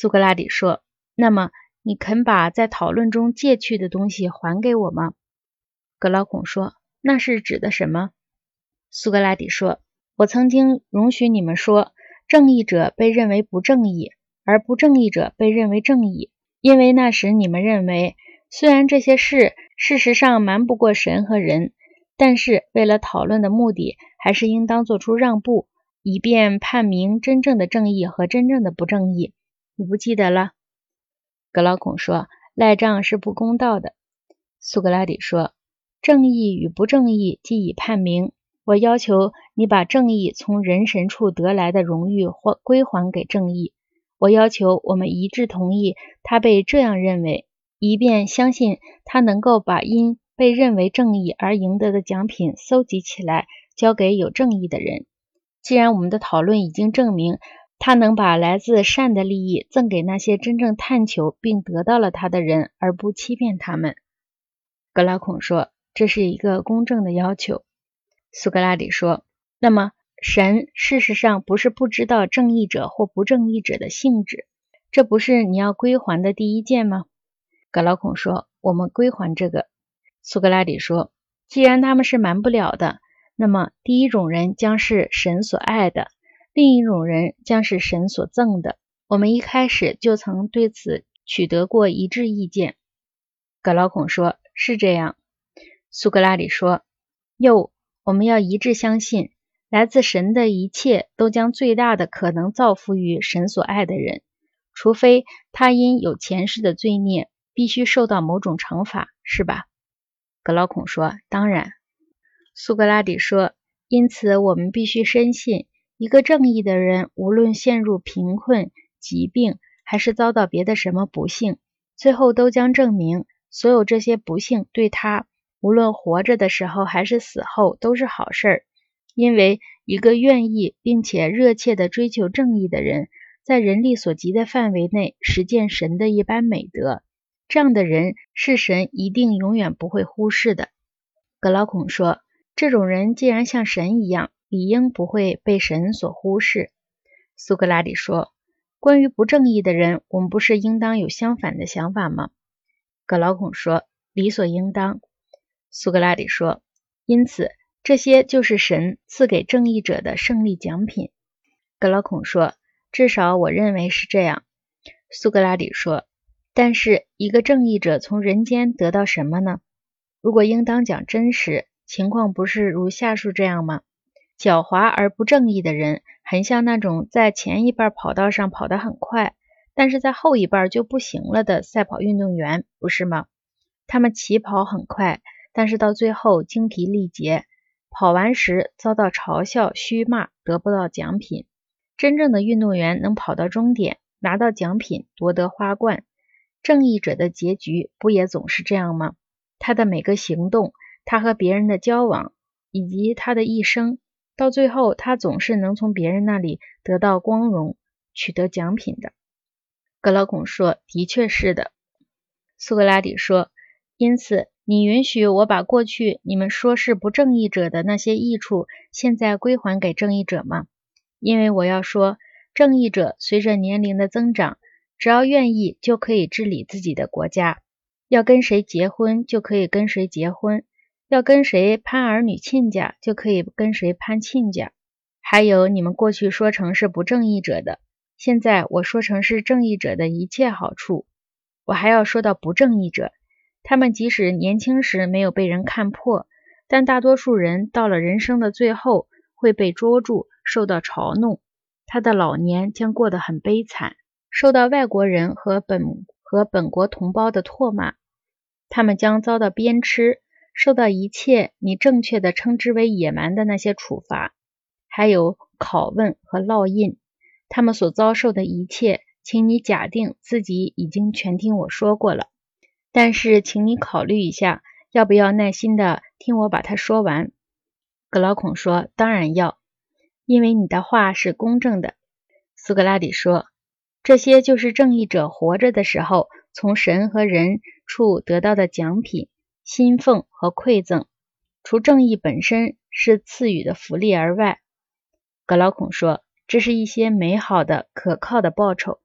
苏格拉底说：“那么，你肯把在讨论中借去的东西还给我吗？”格劳孔说：“那是指的什么？”苏格拉底说：“我曾经容许你们说，正义者被认为不正义，而不正义者被认为正义，因为那时你们认为，虽然这些事事实上瞒不过神和人，但是为了讨论的目的，还是应当做出让步，以便判明真正的正义和真正的不正义。”你不记得了？格劳孔说：“赖账是不公道的。”苏格拉底说：“正义与不正义既已判明，我要求你把正义从人神处得来的荣誉还归还给正义。我要求我们一致同意他被这样认为，以便相信他能够把因被认为正义而赢得的奖品搜集起来，交给有正义的人。既然我们的讨论已经证明。”他能把来自善的利益赠给那些真正探求并得到了他的人，而不欺骗他们。格拉孔说：“这是一个公正的要求。”苏格拉底说：“那么，神事实上不是不知道正义者或不正义者的性质，这不是你要归还的第一件吗？”格拉孔说：“我们归还这个。”苏格拉底说：“既然他们是瞒不了的，那么第一种人将是神所爱的。”另一种人将是神所赠的。我们一开始就曾对此取得过一致意见。格劳孔说：“是这样。”苏格拉底说：“又，我们要一致相信，来自神的一切都将最大的可能造福于神所爱的人，除非他因有前世的罪孽，必须受到某种惩罚，是吧？”格劳孔说：“当然。”苏格拉底说：“因此，我们必须深信。”一个正义的人，无论陷入贫困、疾病，还是遭到别的什么不幸，最后都将证明，所有这些不幸对他，无论活着的时候还是死后，都是好事儿。因为一个愿意并且热切地追求正义的人，在人力所及的范围内实践神的一般美德，这样的人是神一定永远不会忽视的。格劳孔说：“这种人既然像神一样。”理应不会被神所忽视，苏格拉底说：“关于不正义的人，我们不是应当有相反的想法吗？”格劳孔说：“理所应当。”苏格拉底说：“因此，这些就是神赐给正义者的胜利奖品。”格劳孔说：“至少我认为是这样。”苏格拉底说：“但是，一个正义者从人间得到什么呢？如果应当讲真实，情况不是如下述这样吗？”狡猾而不正义的人，很像那种在前一半跑道上跑得很快，但是在后一半就不行了的赛跑运动员，不是吗？他们起跑很快，但是到最后精疲力竭，跑完时遭到嘲笑、虚骂，得不到奖品。真正的运动员能跑到终点，拿到奖品，夺得花冠。正义者的结局不也总是这样吗？他的每个行动，他和别人的交往，以及他的一生。到最后，他总是能从别人那里得到光荣，取得奖品的。格劳孔说：“的确是的。”苏格拉底说：“因此，你允许我把过去你们说是不正义者的那些益处，现在归还给正义者吗？因为我要说，正义者随着年龄的增长，只要愿意，就可以治理自己的国家。要跟谁结婚，就可以跟谁结婚。”要跟谁攀儿女亲家，就可以跟谁攀亲家。还有你们过去说成是不正义者的，现在我说成是正义者的一切好处。我还要说到不正义者，他们即使年轻时没有被人看破，但大多数人到了人生的最后会被捉住，受到嘲弄。他的老年将过得很悲惨，受到外国人和本和本国同胞的唾骂，他们将遭到鞭笞。受到一切你正确的称之为野蛮的那些处罚，还有拷问和烙印，他们所遭受的一切，请你假定自己已经全听我说过了。但是，请你考虑一下，要不要耐心的听我把它说完？格劳孔说：“当然要，因为你的话是公正的。”苏格拉底说：“这些就是正义者活着的时候从神和人处得到的奖品。”亲奉和馈赠，除正义本身是赐予的福利而外，格劳孔说，这是一些美好的、可靠的报酬，